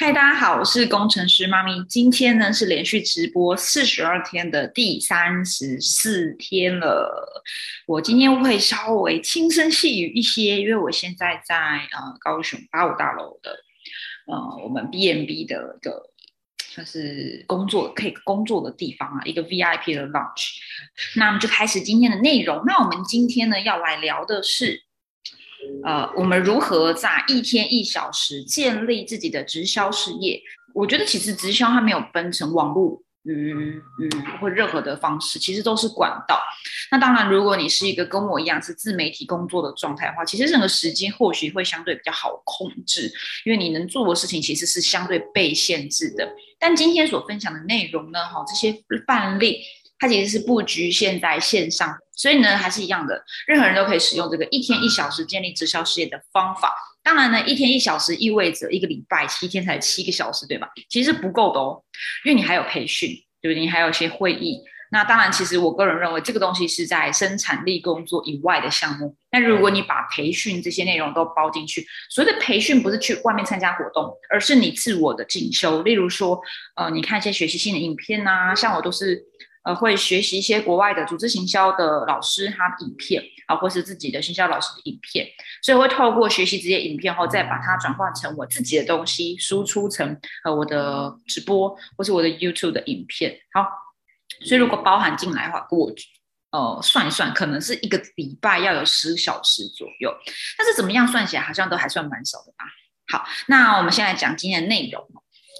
嗨，大家好，我是工程师妈咪。今天呢是连续直播四十二天的第三十四天了。我今天会稍微轻声细语一些，因为我现在在呃高雄八五大楼的呃我们 B M B 的一个算是工作可以工作的地方啊，一个 V I P 的 lunch。那我们就开始今天的内容。那我们今天呢要来聊的是。呃，我们如何在一天一小时建立自己的直销事业？我觉得其实直销它没有分成网络、嗯嗯或任何的方式，其实都是管道。那当然，如果你是一个跟我一样是自媒体工作的状态的话，其实整个时间或许会相对比较好控制，因为你能做的事情其实是相对被限制的。但今天所分享的内容呢，哈，这些范例。它其实是不局限在线上，所以呢，还是一样的，任何人都可以使用这个一天一小时建立直销事业的方法。当然呢，一天一小时意味着一个礼拜七天才七个小时，对吧？其实不够的哦，因为你还有培训，对不对？你还有一些会议。那当然，其实我个人认为这个东西是在生产力工作以外的项目。那如果你把培训这些内容都包进去，所谓的培训不是去外面参加活动，而是你自我的进修。例如说，呃，你看一些学习性的影片呐，像我都是。呃，会学习一些国外的组织行销的老师他的影片啊，或是自己的行销老师的影片，所以会透过学习这些影片后，再把它转化成我自己的东西，输出成呃我的直播或是我的 YouTube 的影片。好，所以如果包含进来的话，我呃算一算，可能是一个礼拜要有十小时左右，但是怎么样算起来，好像都还算蛮少的吧。好，那我们先来讲今天的内容，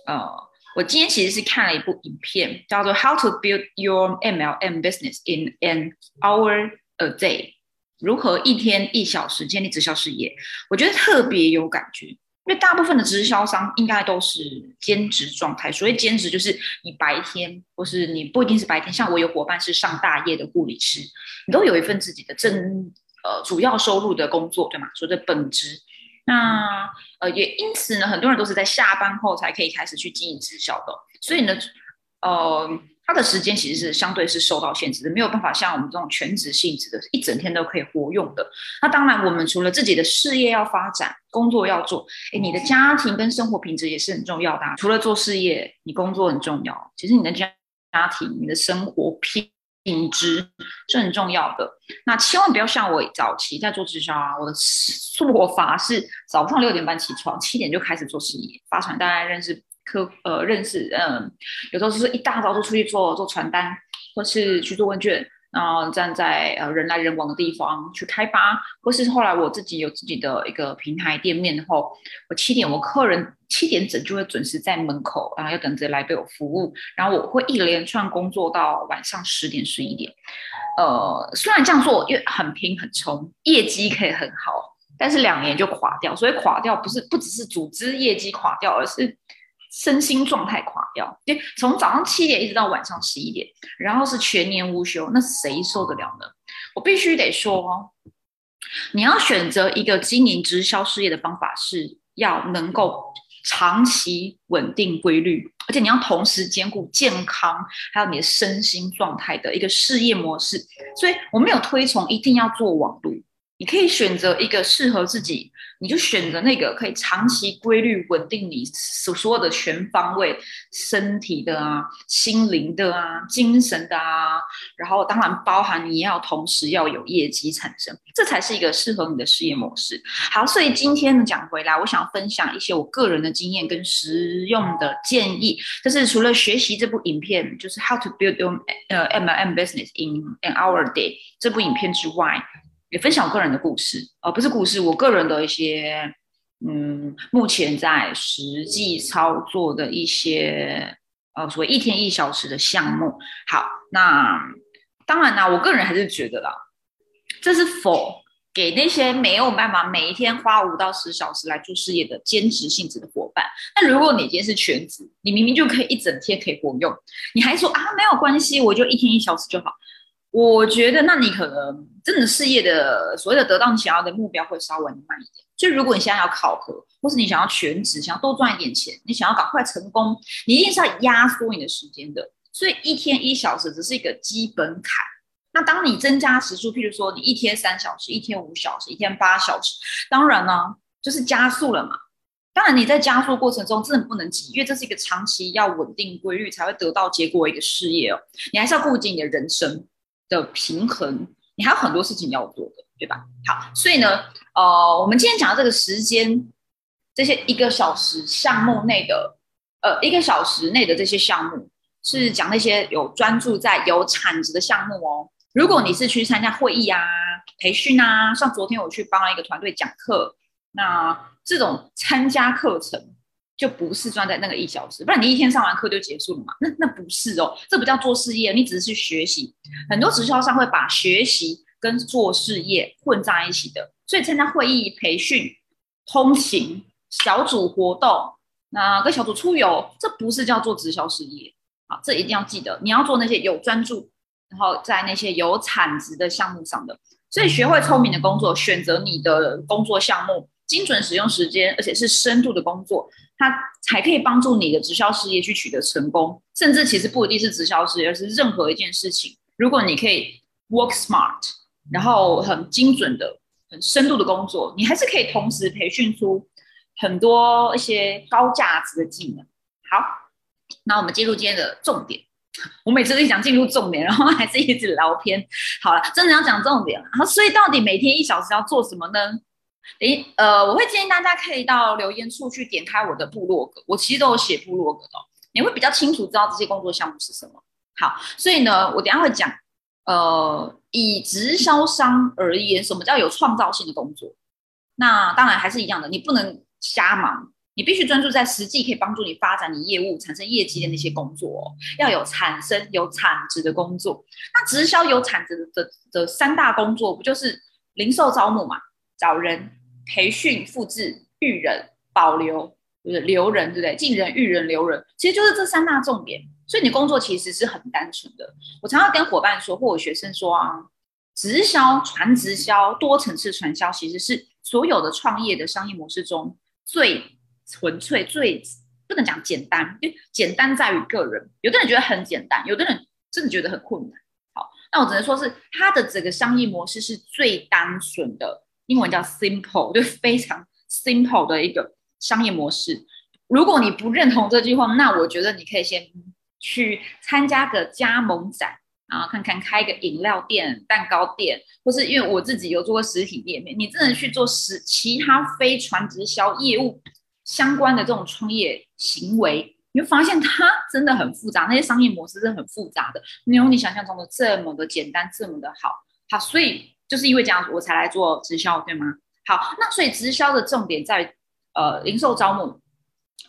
呃。我今天其实是看了一部影片，叫做《How to Build Your MLM Business in an Hour a Day》，如何一天一小时建立直销事业？我觉得特别有感觉，因为大部分的直销商应该都是兼职状态。所谓兼职，就是你白天或是你不一定是白天，像我有伙伴是上大夜的护理师，你都有一份自己的正呃主要收入的工作，对吗？所谓的本职。那呃，也因此呢，很多人都是在下班后才可以开始去经营直销的，所以呢，呃，他的时间其实是相对是受到限制的，没有办法像我们这种全职性质的，一整天都可以活用的。那当然，我们除了自己的事业要发展，工作要做，哎，你的家庭跟生活品质也是很重要的。除了做事业，你工作很重要，其实你的家家庭、你的生活品。品质是很重要的，那千万不要像我早期在做直销啊，我的做法是早上六点半起床，七点就开始做事业发传单，认识客呃认识嗯，有时候是一大早就出去做做传单，或是去做问卷。然后站在呃人来人往的地方去开发，或是后来我自己有自己的一个平台店面后，我七点我客人七点整就会准时在门口，然后要等着来被我服务，然后我会一连串工作到晚上十点十一点。呃，虽然这样做又很拼很冲，业绩可以很好，但是两年就垮掉。所以垮掉不是不只是组织业绩垮掉，而是。身心状态垮掉，对，从早上七点一直到晚上十一点，然后是全年无休，那谁受得了呢？我必须得说，哦你要选择一个经营直销事业的方法，是要能够长期稳定规律，而且你要同时兼顾健康还有你的身心状态的一个事业模式。所以我没有推崇一定要做网络。你可以选择一个适合自己，你就选择那个可以长期规律稳定你所所有的全方位身体的啊、心灵的啊、精神的啊，然后当然包含你要同时要有业绩产生，这才是一个适合你的事业模式。好，所以今天呢讲回来，我想分享一些我个人的经验跟实用的建议，就是除了学习这部影片，就是 How to Build Your 呃 MLM Business in an Hour Day 这部影片之外。也分享我个人的故事，呃，不是故事，我个人的一些，嗯，目前在实际操作的一些，呃，所谓一天一小时的项目。好，那当然啦，我个人还是觉得啦，这是否给那些没有办法每一天花五到十小时来做事业的兼职性质的伙伴。那如果你今天是全职，你明明就可以一整天可以活用，你还说啊没有关系，我就一天一小时就好。我觉得，那你可能真的事业的所谓的得到你想要的目标会稍微慢一点。就如果你现在要考核，或是你想要全职，想要多赚一点钱，你想要赶快成功，你一定是要压缩你的时间的。所以一天一小时只是一个基本坎。那当你增加时数，譬如说你一天三小时，一天五小时，一天八小时，当然呢，就是加速了嘛。当然你在加速过程中真的不能急，因为这是一个长期要稳定规律才会得到结果一个事业哦。你还是要顾及你的人生的平衡，你还有很多事情要做的，对吧？好，所以呢，呃，我们今天讲的这个时间，这些一个小时项目内的，呃，一个小时内的这些项目，是讲那些有专注在有产值的项目哦。如果你是去参加会议啊、培训啊，像昨天我去帮一个团队讲课，那这种参加课程就不是专在那个一小时，不然你一天上完课就结束了嘛？那那不是哦，这不叫做事业，你只是去学习。很多直销商会把学习跟做事业混在一起的，所以参加会议、培训、通勤、小组活动，那跟小组出游，这不是叫做直销事业啊，这一定要记得，你要做那些有专注。然后在那些有产值的项目上的，所以学会聪明的工作，选择你的工作项目，精准使用时间，而且是深度的工作，它才可以帮助你的直销事业去取得成功。甚至其实不一定是直销事业，而是任何一件事情，如果你可以 work smart，然后很精准的、很深度的工作，你还是可以同时培训出很多一些高价值的技能。好，那我们进入今天的重点。我每次都想进入重点，然后还是一直聊天。好了，真的要讲重点了。然后，所以到底每天一小时要做什么呢？诶，呃，我会建议大家可以到留言处去点开我的部落格，我其实都有写部落格的，你会比较清楚知道这些工作项目是什么。好，所以呢，我等下会讲，呃，以直销商而言，什么叫有创造性的工作？那当然还是一样的，你不能瞎忙。你必须专注在实际可以帮助你发展你业务、产生业绩的那些工作，哦要有产生有产值的工作。那直销有产值的的三大工作，不就是零售招募嘛？找人、培训、复制、育人、保留，就是留人，对不对？进人、育人、留人，其实就是这三大重点。所以你工作其实是很单纯的。我常常跟伙伴说，或我学生说啊，直销、传直销、多层次传销，其实是所有的创业的商业模式中最。纯粹最不能讲简单，因为简单在于个人。有的人觉得很简单，有的人真的觉得很困难。好，那我只能说是它的整个商业模式是最单纯的，英文叫 simple，就非常 simple 的一个商业模式。如果你不认同这句话，那我觉得你可以先去参加个加盟展啊，看看开个饮料店、蛋糕店，或是因为我自己有做过实体店面，你真的去做实其他非传直销业务。相关的这种创业行为，你会发现它真的很复杂，那些商业模式是很复杂的，没有你想象中的这么的简单，这么的好。好，所以就是因为这样，我才来做直销，对吗？好，那所以直销的重点在呃零售招募、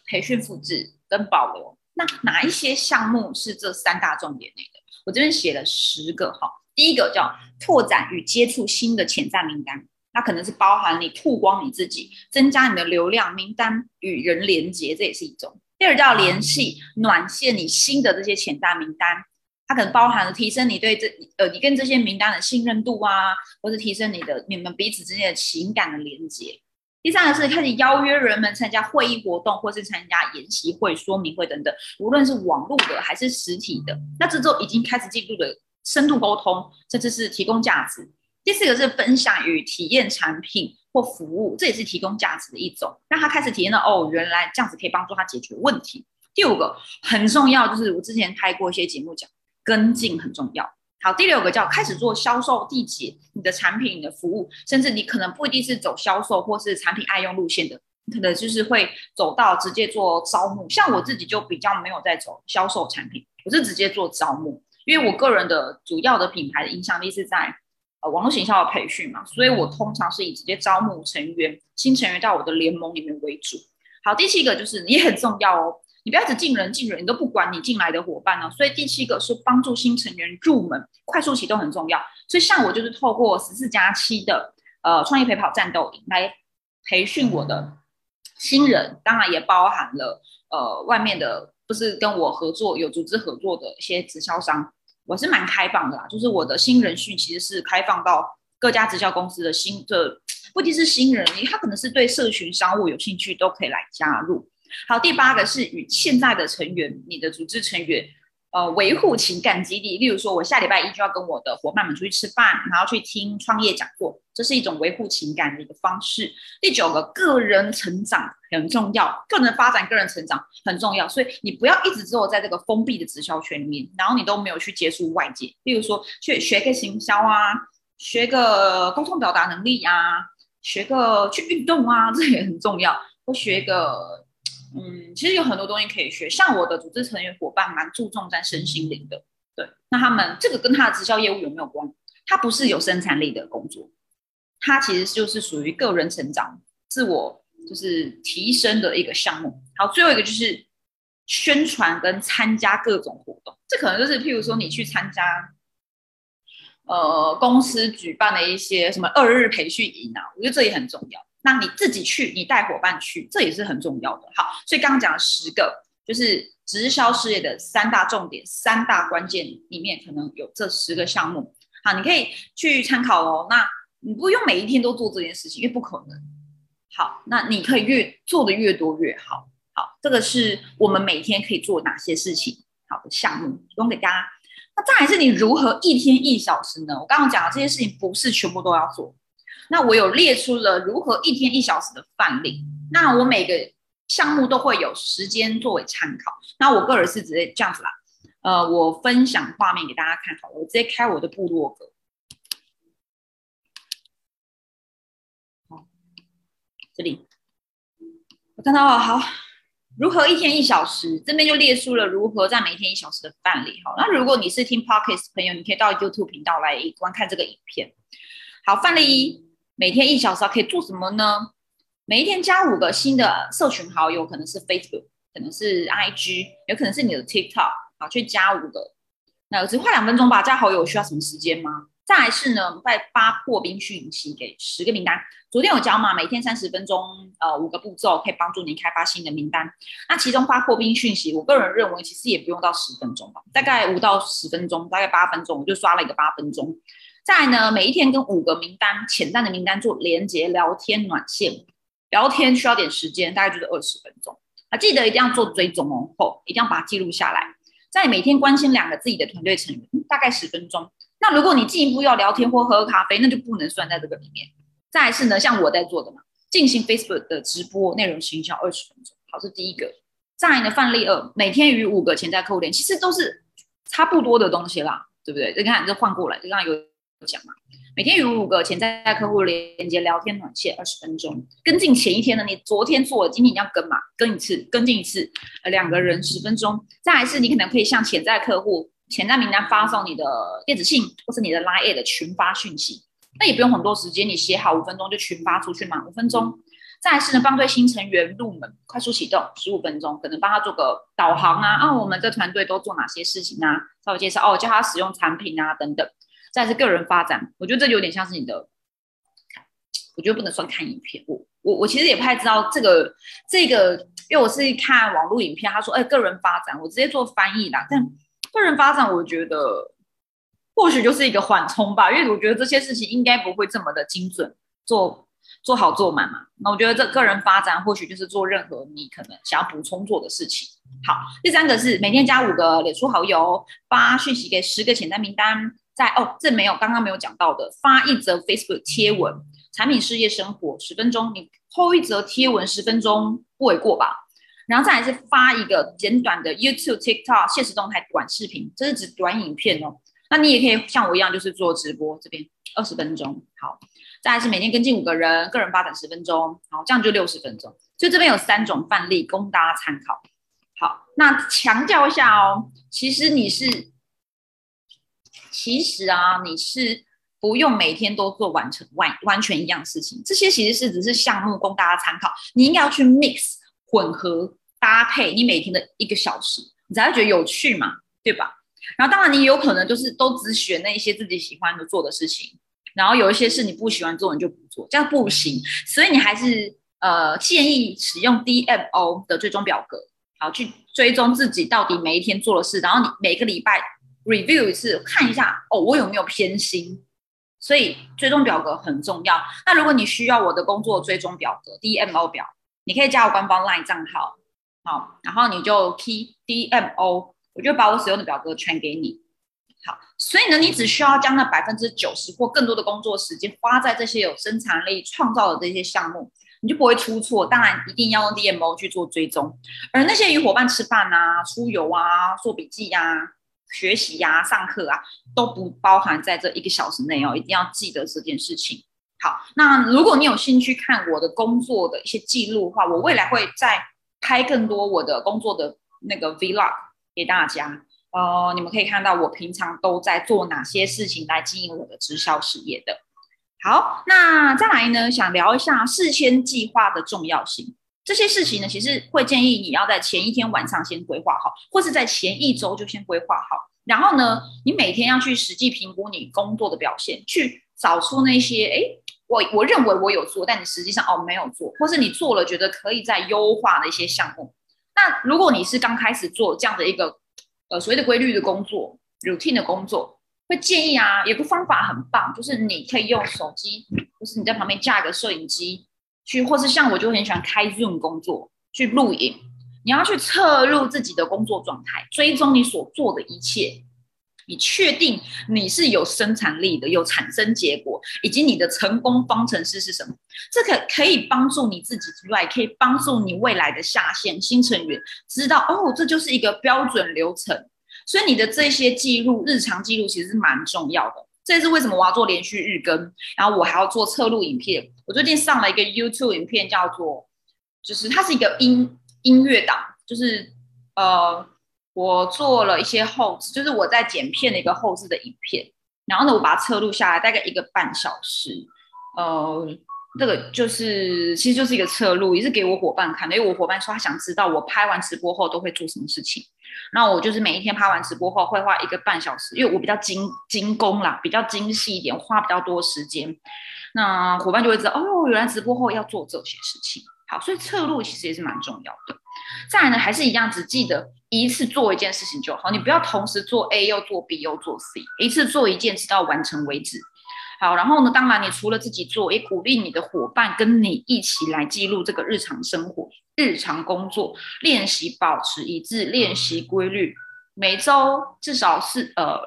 培训、复制跟保留。那哪一些项目是这三大重点内的？我这边写了十个哈。第一个叫拓展与接触新的潜在名单。它可能是包含你曝光你自己，增加你的流量名单与人连接，这也是一种。第二叫联系暖线你新的这些潜在名单，它可能包含了提升你对这呃你跟这些名单的信任度啊，或是提升你的你们彼此之间的情感的连接。第三个是开始邀约人们参加会议活动，或是参加研习会、说明会等等，无论是网络的还是实体的，那这都已经开始进入了深度沟通，甚至是提供价值。第四个是分享与体验产品或服务，这也是提供价值的一种，让他开始体验到哦，原来这样子可以帮助他解决问题。第五个很重要，就是我之前拍过一些节目讲跟进很重要。好，第六个叫开始做销售缔结你的产品、你的服务，甚至你可能不一定是走销售或是产品爱用路线的，你可能就是会走到直接做招募。像我自己就比较没有在走销售产品，我是直接做招募，因为我个人的主要的品牌的影响力是在。呃，网络行销的培训嘛，所以我通常是以直接招募成员、新成员到我的联盟里面为主。好，第七个就是也很重要哦，你不要只进人进人，你都不管你进来的伙伴呢。所以第七个是帮助新成员入门，快速启动很重要。所以像我就是透过十四加七的呃创业陪跑战斗营来培训我的新人，当然也包含了呃外面的不是跟我合作有组织合作的一些直销商。我是蛮开放的啦，就是我的新人训其实是开放到各家直销公司的新的，不仅是新人，他可能是对社群商务有兴趣都可以来加入。好，第八个是与现在的成员，你的组织成员呃，维护情感基地，例如说，我下礼拜一就要跟我的伙伴们出去吃饭，然后去听创业讲座，这是一种维护情感的一个方式。第九个，个人成长很重要，个人发展、个人成长很重要，所以你不要一直只有在这个封闭的直销圈里面，然后你都没有去接触外界，例如说去学个行销啊，学个沟通表达能力啊，学个去运动啊，这也很重要，或学个。嗯，其实有很多东西可以学，像我的组织成员伙伴蛮注重在身心灵的，对，那他们这个跟他的直销业务有没有关？他不是有生产力的工作，他其实就是属于个人成长、自我就是提升的一个项目。好，最后一个就是宣传跟参加各种活动，这可能就是譬如说你去参加，呃，公司举办的一些什么二日培训营啊，我觉得这也很重要。那你自己去，你带伙伴去，这也是很重要的。好，所以刚刚讲了十个，就是直销事业的三大重点、三大关键里面，可能有这十个项目。好，你可以去参考哦。那你不用每一天都做这件事情，因为不可能。好，那你可以越做的越多越好。好，这个是我们每天可以做哪些事情好的项目，提供给大家。那再来是你如何一天一小时呢？我刚刚讲的这些事情，不是全部都要做。那我有列出了如何一天一小时的范例，那我每个项目都会有时间作为参考。那我个人是直接这样子啦，呃，我分享画面给大家看好了，我直接开我的部落格。好，这里我看到了，好，如何一天一小时，这边就列出了如何在每天一小时的范例。好，那如果你是听 Podcast 朋友，你可以到 YouTube 频道来观看这个影片。好，范例一。每天一小时可以做什么呢？每一天加五个新的社群好友，可能是 Facebook，可能是 IG，有可能是你的 TikTok，好，去加五个，那只花两分钟吧。加好友需要什么时间吗？再来是呢，再发破冰讯息给十个名单。昨天有教嘛，每天三十分钟，呃，五个步骤可以帮助您开发新的名单。那其中发破冰讯息，我个人认为其实也不用到十分钟吧，大概五到十分钟，大概八分钟，我就刷了一个八分钟。再呢，每一天跟五个名单潜在的名单做连接聊天暖线，聊天需要点时间，大概就是二十分钟啊。记得一定要做追踪哦，一定要把它记录下来。再每天关心两个自己的团队成员，大概十分钟。那如果你进一步要聊天或喝咖啡，那就不能算在这个里面。再是呢，像我在做的嘛，进行 Facebook 的直播内容形象二十分钟，好，这是第一个。再呢，范例二，每天与五个潜在客户连，其实都是差不多的东西啦，对不对？你看，这换过来，就刚刚有。讲嘛，每天与五个潜在客户连接聊天暖线二十分钟，跟进前一天呢，你昨天做了，今天你要跟嘛，跟一次，跟进一次，呃，两个人十分钟。再来是，你可能可以向潜在客户、潜在名单发送你的电子信，或是你的 Line 的群发讯息，那也不用很多时间，你写好五分钟就群发出去嘛，五分钟。再来是呢，帮对新成员入门，快速启动十五分钟，可能帮他做个导航啊，啊，我们这团队都做哪些事情啊，稍微介绍哦，教他使用产品啊，等等。再是个人发展，我觉得这有点像是你的，我觉得不能算看影片。我我我其实也不太知道这个这个，因为我是看网络影片，他说哎个人发展，我直接做翻译啦。但个人发展，我觉得或许就是一个缓冲吧，因为我觉得这些事情应该不会这么的精准，做做好做满嘛。那我觉得这个人发展或许就是做任何你可能想要补充做的事情。好，第三个是每天加五个脸书好友，发讯息给十个潜在名单。在哦，这没有刚刚没有讲到的，发一则 Facebook 贴文，产品、事业、生活十分钟，你后一则贴文十分钟不为过吧？然后再来是发一个简短的 YouTube、TikTok 现实动态短视频，这是指短影片哦。那你也可以像我一样，就是做直播，这边二十分钟。好，再来是每天跟进五个人，个人发展十分钟，好，这样就六十分钟。所以这边有三种范例供大家参考。好，那强调一下哦，其实你是。其实啊，你是不用每天都做完成完完全一样事情，这些其实是只是项目供大家参考。你应该要去 mix 混合搭配你每天的一个小时，你才会觉得有趣嘛，对吧？然后当然你有可能就是都只选那一些自己喜欢的做的事情，然后有一些是你不喜欢做你就不做，这样不行。所以你还是呃建议使用 DMO 的追踪表格，好去追踪自己到底每一天做的事，然后你每个礼拜。Review 一次，看一下哦，我有没有偏心？所以追踪表格很重要。那如果你需要我的工作追踪表格 DMO 表，你可以加我官方 LINE 账号，好，然后你就 key DMO 我就把我使用的表格传给你。好，所以呢，你只需要将那百分之九十或更多的工作时间花在这些有生产力创造的这些项目，你就不会出错。当然，一定要用 DMO 去做追踪。而那些与伙伴吃饭啊、出游啊、做笔记呀、学习呀、上课啊，都不包含在这一个小时内哦。一定要记得这件事情。好，那如果你有兴趣看我的工作的一些记录的话，我未来会再拍更多我的工作的那个 Vlog 给大家。呃，你们可以看到我平常都在做哪些事情来经营我的直销事业的。好，那再来呢，想聊一下事先计划的重要性。这些事情呢，其实会建议你要在前一天晚上先规划好，或是在前一周就先规划好。然后呢，你每天要去实际评估你工作的表现，去找出那些哎，我我认为我有做，但你实际上哦没有做，或是你做了觉得可以再优化的一些项目。那如果你是刚开始做这样的一个。呃，所谓的规律的工作，routine 的工作，会建议啊，有个方法很棒，就是你可以用手机，或是你在旁边架一个摄影机，去，或是像我就很喜欢开 Zoom 工作，去录影。你要去测录自己的工作状态，追踪你所做的一切，你确定你是有生产力的，有产生结果，以及你的成功方程式是什么？这个可以帮助你自己之外，可以帮助你未来的下线新成员知道哦，这就是一个标准流程。所以你的这些记录，日常记录其实是蛮重要的。这是为什么我要做连续日更，然后我还要做侧录影片。我最近上了一个 YouTube 影片，叫做就是它是一个音音乐档，就是呃，我做了一些后置，就是我在剪片的一个后置的影片。然后呢，我把它侧录下来，大概一个半小时，呃。这个就是，其实就是一个侧录，也是给我伙伴看的。因为我伙伴说他想知道我拍完直播后都会做什么事情。那我就是每一天拍完直播后会花一个半小时，因为我比较精精工啦，比较精细一点，花比较多时间。那伙伴就会知道哦，原来直播后要做这些事情。好，所以侧录其实也是蛮重要的。再来呢，还是一样，只记得一次做一件事情就好，你不要同时做 A 又做 B 又做 C，一次做一件直到完成为止。好，然后呢？当然，你除了自己做，也鼓励你的伙伴跟你一起来记录这个日常生活、日常工作，练习保持一致，练习规律。每周至少是呃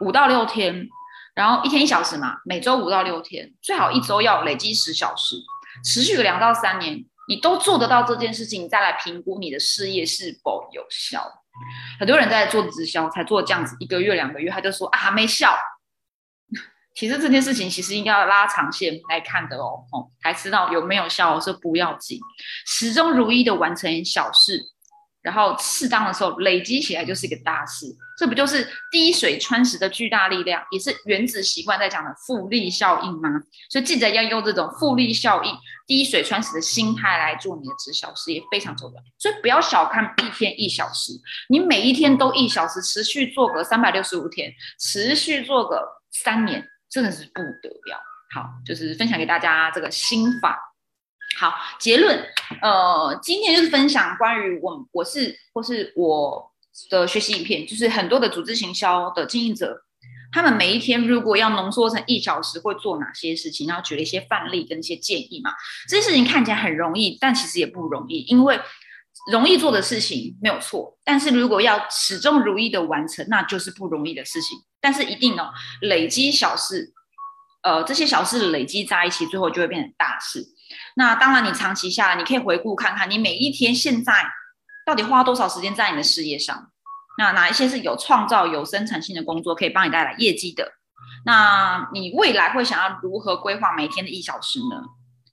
五到六天，然后一天一小时嘛。每周五到六天，最好一周要累积十小时，持续个两到三年，你都做得到这件事情，你再来评估你的事业是否有效。很多人在做直销，才做这样子一个月、两个月，他就说啊没效。其实这件事情其实应该要拉长线来看的哦，哦，才知道有没有效，是不要紧，始终如一的完成小事，然后适当的时候累积起来就是一个大事，这不就是滴水穿石的巨大力量，也是原子习惯在讲的复利效应吗？所以记得要用这种复利效应、滴水穿石的心态来做你的直销事业，非常重要。所以不要小看一天一小时，你每一天都一小时，持续做个三百六十五天，持续做个三年。真的是不得了，好，就是分享给大家这个心法。好，结论，呃，今天就是分享关于我我是或是我的学习影片，就是很多的组织行销的经营者，他们每一天如果要浓缩成一小时会做哪些事情，然后举了一些范例跟一些建议嘛。这些事情看起来很容易，但其实也不容易，因为容易做的事情没有错，但是如果要始终如一的完成，那就是不容易的事情。但是一定哦，累积小事，呃，这些小事累积在一起，最后就会变成大事。那当然，你长期下来，你可以回顾看看，你每一天现在到底花多少时间在你的事业上？那哪一些是有创造、有生产性的工作，可以帮你带来业绩的？那你未来会想要如何规划每天的一小时呢？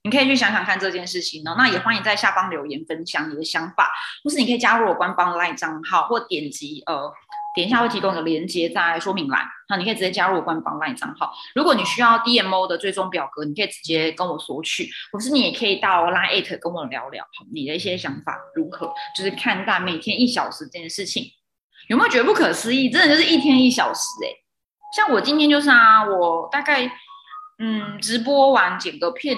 你可以去想想看这件事情哦。那也欢迎在下方留言分享你的想法，或是你可以加入我官方 LINE 账号，或点击呃。点一下会提供的连接在说明栏，那你可以直接加入我官方 LINE 账号。如果你需要 DMO 的最终表格，你可以直接跟我索取，或是你也可以到 LINE 跟我聊聊，你的一些想法如何？就是看待每天一小时这件事情，有没有觉得不可思议？真的就是一天一小时哎！像我今天就是啊，我大概嗯直播完剪个片，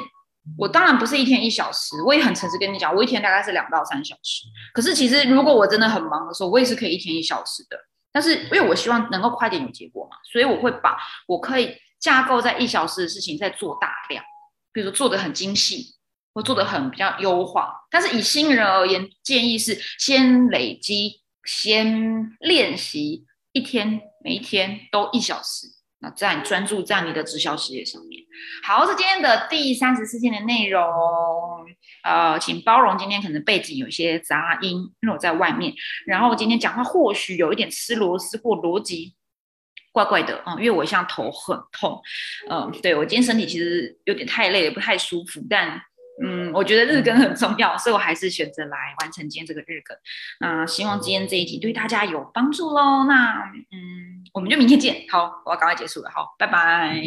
我当然不是一天一小时，我也很诚实跟你讲，我一天大概是两到三小时。可是其实如果我真的很忙的时候，我也是可以一天一小时的。但是，因为我希望能够快点有结果嘛，所以我会把我可以架构在一小时的事情再做大量，比如说做的很精细，或做的很比较优化。但是以新人而言，建议是先累积先练习一天，每一天都一小时，那在专注在你的直销事业上面。好，这是今天的第三十四天的内容。呃，请包容今天可能背景有些杂音，因为我在外面。然后今天讲话或许有一点吃螺丝或逻辑怪怪的嗯，因为我现在头很痛。嗯，对我今天身体其实有点太累了，不太舒服，但。嗯，我觉得日更很重要，所以我还是选择来完成今天这个日更。那希望今天这一集对大家有帮助喽。那嗯，我们就明天见。好，我要赶快结束了。好，拜拜。